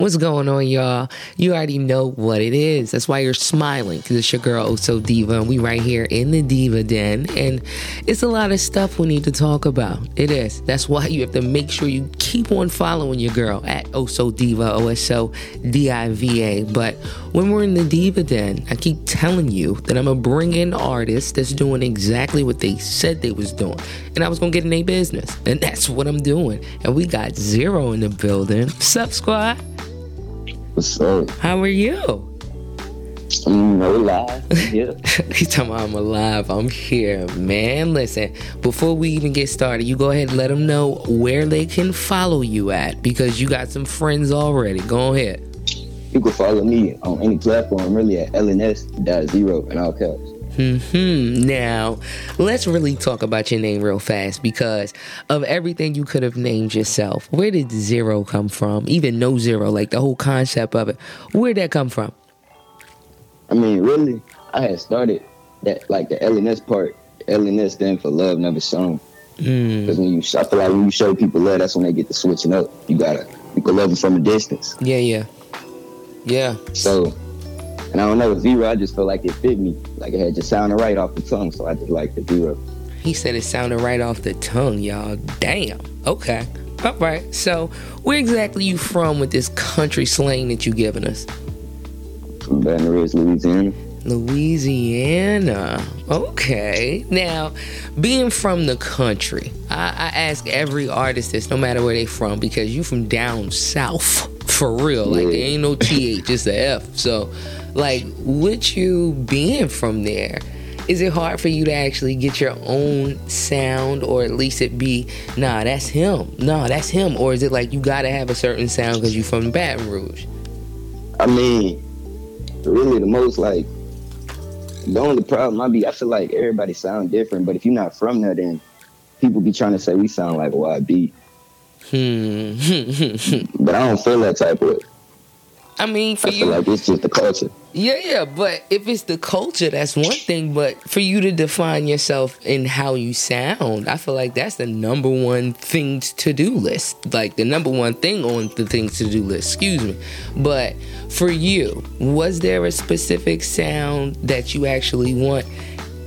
What's going on, y'all? You already know what it is. That's why you're smiling, because it's your girl, Oso Diva, and we right here in the Diva Den. And it's a lot of stuff we need to talk about. It is. That's why you have to make sure you keep on following your girl at Oso Diva, O S O D I V A. But when we're in the Diva Den, I keep telling you that I'm going to bring in artists that's doing exactly what they said they was doing. And I was going to get in their business. And that's what I'm doing. And we got Zero in the building. Sup, squad? What's up? How are you? Mm, no lie. Yeah. He's talking about I'm alive. I'm here, man. Listen, before we even get started, you go ahead and let them know where they can follow you at because you got some friends already. Go ahead. you can follow me on any platform really at LNS.zero in all caps. Hmm. Now, let's really talk about your name real fast because of everything you could have named yourself. Where did zero come from? Even no zero, like the whole concept of it. Where'd that come from? I mean, really, I had started that like the LNS part. LNS stand for love never shown. Mm. Because when you, I feel like when you show people love, that's when they get to switching up. You gotta, you can love them from a distance. Yeah, yeah, yeah. So, and I don't know, zero, I just felt like it fit me. Like it had just sounded right off the tongue, so I just like the zero. He said it sounded right off the tongue, y'all. Damn. Okay. All right. So, where exactly you from with this country slang that you giving us? From Baton Rouge, Louisiana. Louisiana. Okay. Now, being from the country, I, I ask every artist this, no matter where they from, because you from down south for real. Like there ain't no th, just a f. So, like, with you being from there, is it hard for you to actually get your own sound, or at least it be, nah, that's him, nah, that's him, or is it like you gotta have a certain sound because you from Baton Rouge? I mean, really the most like the only problem I be I feel like everybody sound different, but if you're not from there then people be trying to say we sound like YB. Hmm. But I don't feel that type of. I mean, for I feel you, like it's just the culture. Yeah, yeah, but if it's the culture, that's one thing. But for you to define yourself in how you sound, I feel like that's the number one things to do list. Like the number one thing on the things to do list, excuse me. But for you, was there a specific sound that you actually want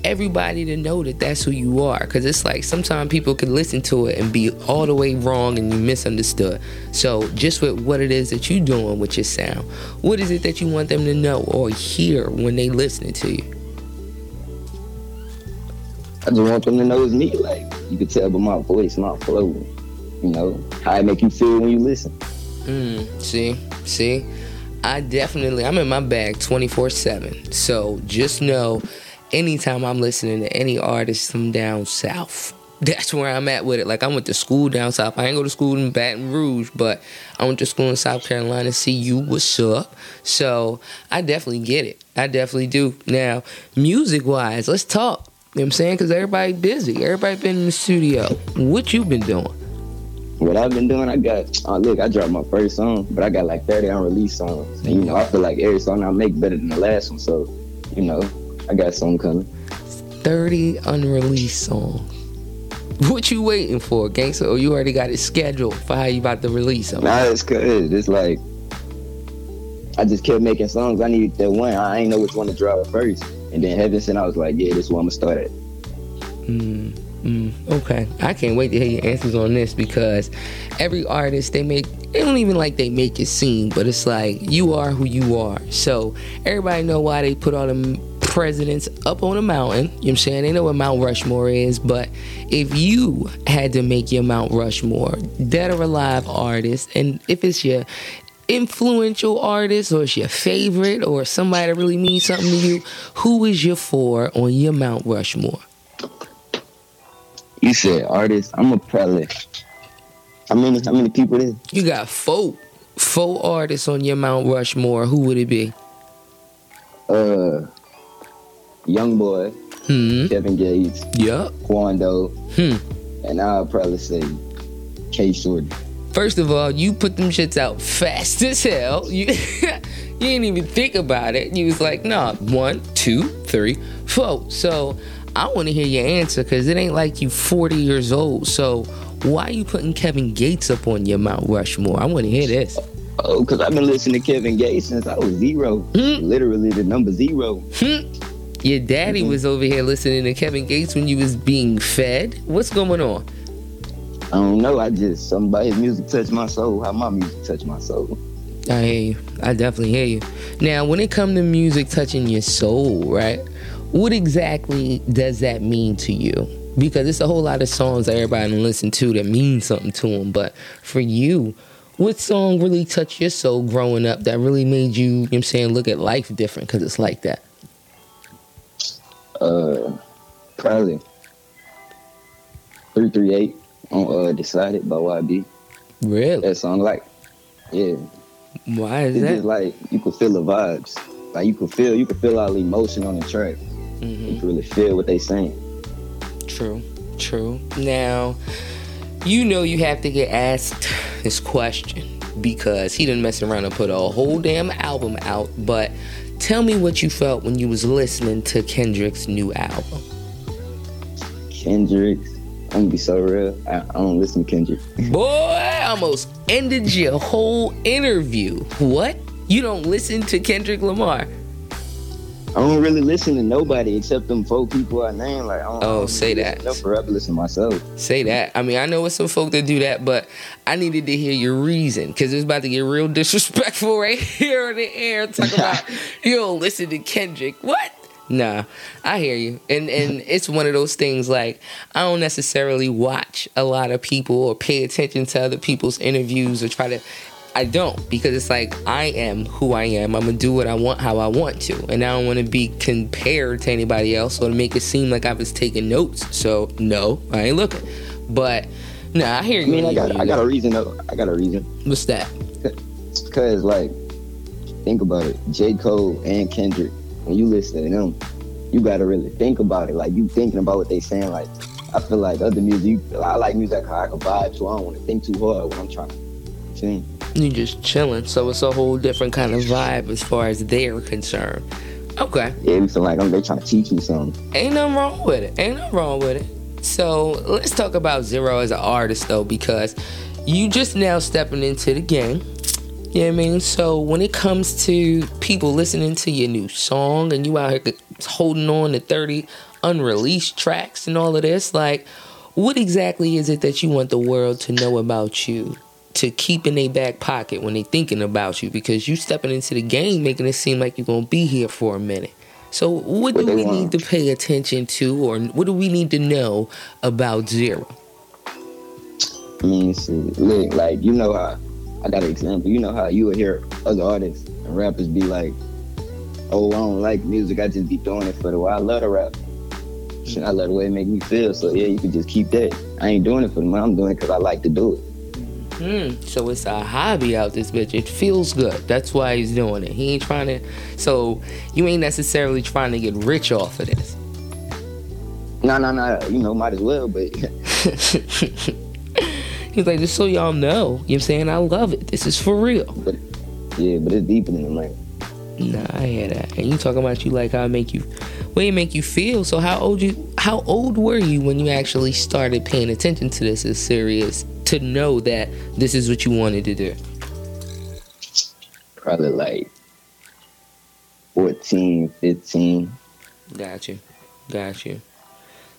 everybody to know that that's who you are? Because it's like sometimes people can listen to it and be all the way wrong and you misunderstood. So just with what it is that you're doing with your sound, what is it that you want them to know or hear when they listening to you? I just want them to know it's me. Like you can tell by my voice, my flow, you know, how it make you feel when you listen. Mm, see, see, I definitely I'm in my bag 24 seven. So just know, anytime I'm listening to any artist from down south, that's where I'm at with it. Like I went to school down south. I ain't go to school in Baton Rouge, but I went to school in South Carolina. See you, what's up? So I definitely get it. I definitely do. Now, music wise, let's talk. You know what I'm saying? Because everybody busy. Everybody been in the studio. What you been doing? What I've been doing, I got oh look, I dropped my first song, but I got like 30 unreleased songs. And you know, I feel like every song I make better than the last one. So, you know, I got something coming. 30 unreleased songs. What you waiting for, gangster? Or you already got it scheduled for how you about to release them? Nah, it's good. It's like I just kept making songs. I needed that one. I ain't know which one to drop first. And then Heaven sent, I was like, yeah, this one I'm gonna start at. Mm, mm, okay, I can't wait to hear your answers on this because every artist they make, they don't even like they make it seem, but it's like you are who you are. So everybody know why they put all them presidents up on a mountain. You know what I'm saying? They know what Mount Rushmore is, but if you had to make your Mount Rushmore, dead or alive artist, and if it's your influential artist or it's your favorite or somebody that really means something to you, who is your four on your Mount Rushmore? You said artist. I'm a probably. How many? How many people there? You got four, four artists on your Mount Rushmore. Who would it be? Uh, Young Boy, Hmm. Kevin Gates, Yup. Quando, Hmm. and I'll probably say K Shorty. First of all, you put them shits out fast as hell. You you didn't even think about it. You was like, nah, one, two, three, four. So I want to hear your answer because it ain't like you 40 years old. So why are you putting Kevin Gates up on your Mount Rushmore? I want to hear this. Oh, because I've been listening to Kevin Gates since I was zero. Hmm. Literally the number zero. Hmm. Your daddy Mhm. was over here listening to Kevin Gates when you was being fed. What's going on? I don't know. I just somebody's music touched my soul. How my music touched my soul. I hear you. I definitely hear you. Now, when it comes to music touching your soul, right? What exactly does that mean to you? Because it's a whole lot of songs that everybody can listen to that mean something to them. But for you, what song really touched your soul growing up that really made you, you know what I'm saying, look at life different because it's like that? Uh, probably three three eight on uh decided by YB. Really? That song, like, yeah, Why is it's that? just like you could feel the vibes. Like you could feel, you could feel all the emotion on the track. You Mhm. could really feel what they saying. True, true. Now, you know you have to get asked this question because he didn't mess around and put a whole damn album out. But tell me what you felt when you was listening to Kendrick's new album. Kendrick's. I'm gonna be so real. I, I don't listen to Kendrick. Boy, I almost ended your whole interview. What? You don't listen to Kendrick Lamar? I don't really listen to nobody except them four people I named. Like, I Oh, say really that. listen to forever listen to myself. Say that. I mean, I know it's some folk that do that, but I needed to hear your reason because it's about to get real disrespectful right here on the air. Talk about you don't listen to Kendrick. What? Nah, I hear you, and and it's one of those things like I don't necessarily watch a lot of people or pay attention to other people's interviews or try to. I don't because it's like I am who I am. I'm gonna do what I want how I want to, and I don't want to be compared to anybody else or to make it seem like I was taking notes. So no, I ain't looking. But nah, I hear I you. mean, I got, You I got a reason though. I got a reason. What's that? Cause like, think about it. J. Cole and Kendrick. When you listen to them, you gotta really think about it. Like you thinking about what they saying. Like, I feel like other music. I like music I can vibe to. I don't want to think too hard when I'm trying to sing. You just chilling, so it's a whole different kind of vibe as far as they're concerned. Okay, Yeah, it feel like I'm, they trying to teach you something. ain't nothing wrong with it. Ain't nothing wrong with it. So let's talk about Zero as an artist though, because you just now stepping into the game. You know what I mean? So when it comes to people listening to your new song and you out here holding on to 30 unreleased tracks and all of this, like what exactly is it that you want the world to know about you? To keep in their back pocket when they thinking about you because you stepping into the game making it seem like you're gonna be here for a minute. So what do What we want. need to pay attention to or what do we need to know about Zero? I mean, see, uh, look, like you know how I got an example. You know how you would hear other artists and rappers be like, "Oh, I don't like music. I just be doing it for the way I love to rap. Shit, I love the way it make me feel. So yeah, you can just keep that. I ain't doing it for the money. I'm doing it because I like to do it. Hmm. So it's a hobby out this bitch. It feels good. That's why he's doing it. He ain't trying to. So you ain't necessarily trying to get rich off of this. No, no, no. You know, might as well. But He's like, just so y'all know, you know what I'm saying? I love it. This is for real. but yeah, but it's deeper than the money. Nah, I hear that. And you talking about you like how it make you way it make you feel. So how old you how old were you when you actually started paying attention to this as serious to know that this is what you wanted to do? Probably like 14, 15. Got you. Got you.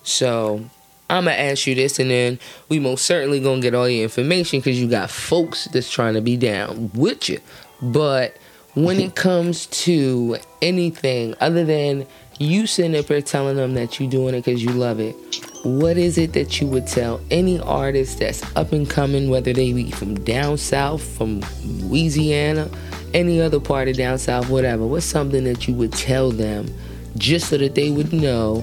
So I'm gonna ask you this, and then we most certainly gonna get all your information because you got folks that's trying to be down with you. But when it comes to anything other than you sitting up here telling them that you're doing it because you love it, what is it that you would tell any artist that's up and coming, whether they be from down south, from Louisiana, any other part of down south, whatever? What's something that you would tell them just so that they would know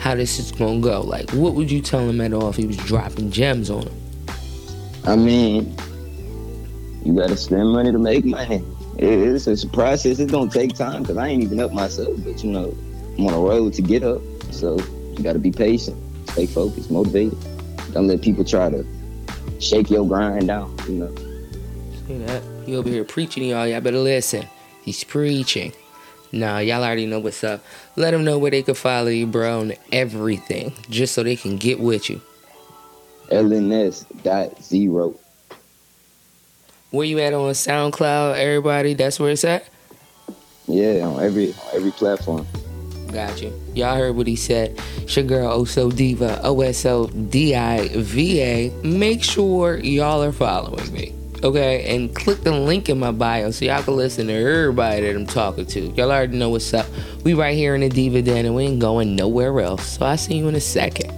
how this is gonna go? Like, what would you tell them at all if he was dropping gems on them? I mean, you gotta spend money to make money. It- It's a process. It's gonna take time because I ain't even up myself. But you know, I'm on a road to get up. So you gotta be patient, stay focused, motivated. Don't let people try to shake your grind down. You know. See that? He over here preaching y'all. Y'all better listen. He's preaching. Nah, y'all already know what's up. Let them know where they can follow you, bro, and everything, just so they can get with you. LNS dot zero. Where you at on SoundCloud? Everybody, that's where it's at. Yeah, on every on every platform. Got you. Y'all heard what he said. It's your girl Oso Diva, O S O D I V A. Make sure y'all are following me. Okay, and click the link in my bio so y'all can listen to everybody that I'm talking to. Y'all already know what's up. We right here in the Diva Den and we ain't going nowhere else. So I'll see you in a second.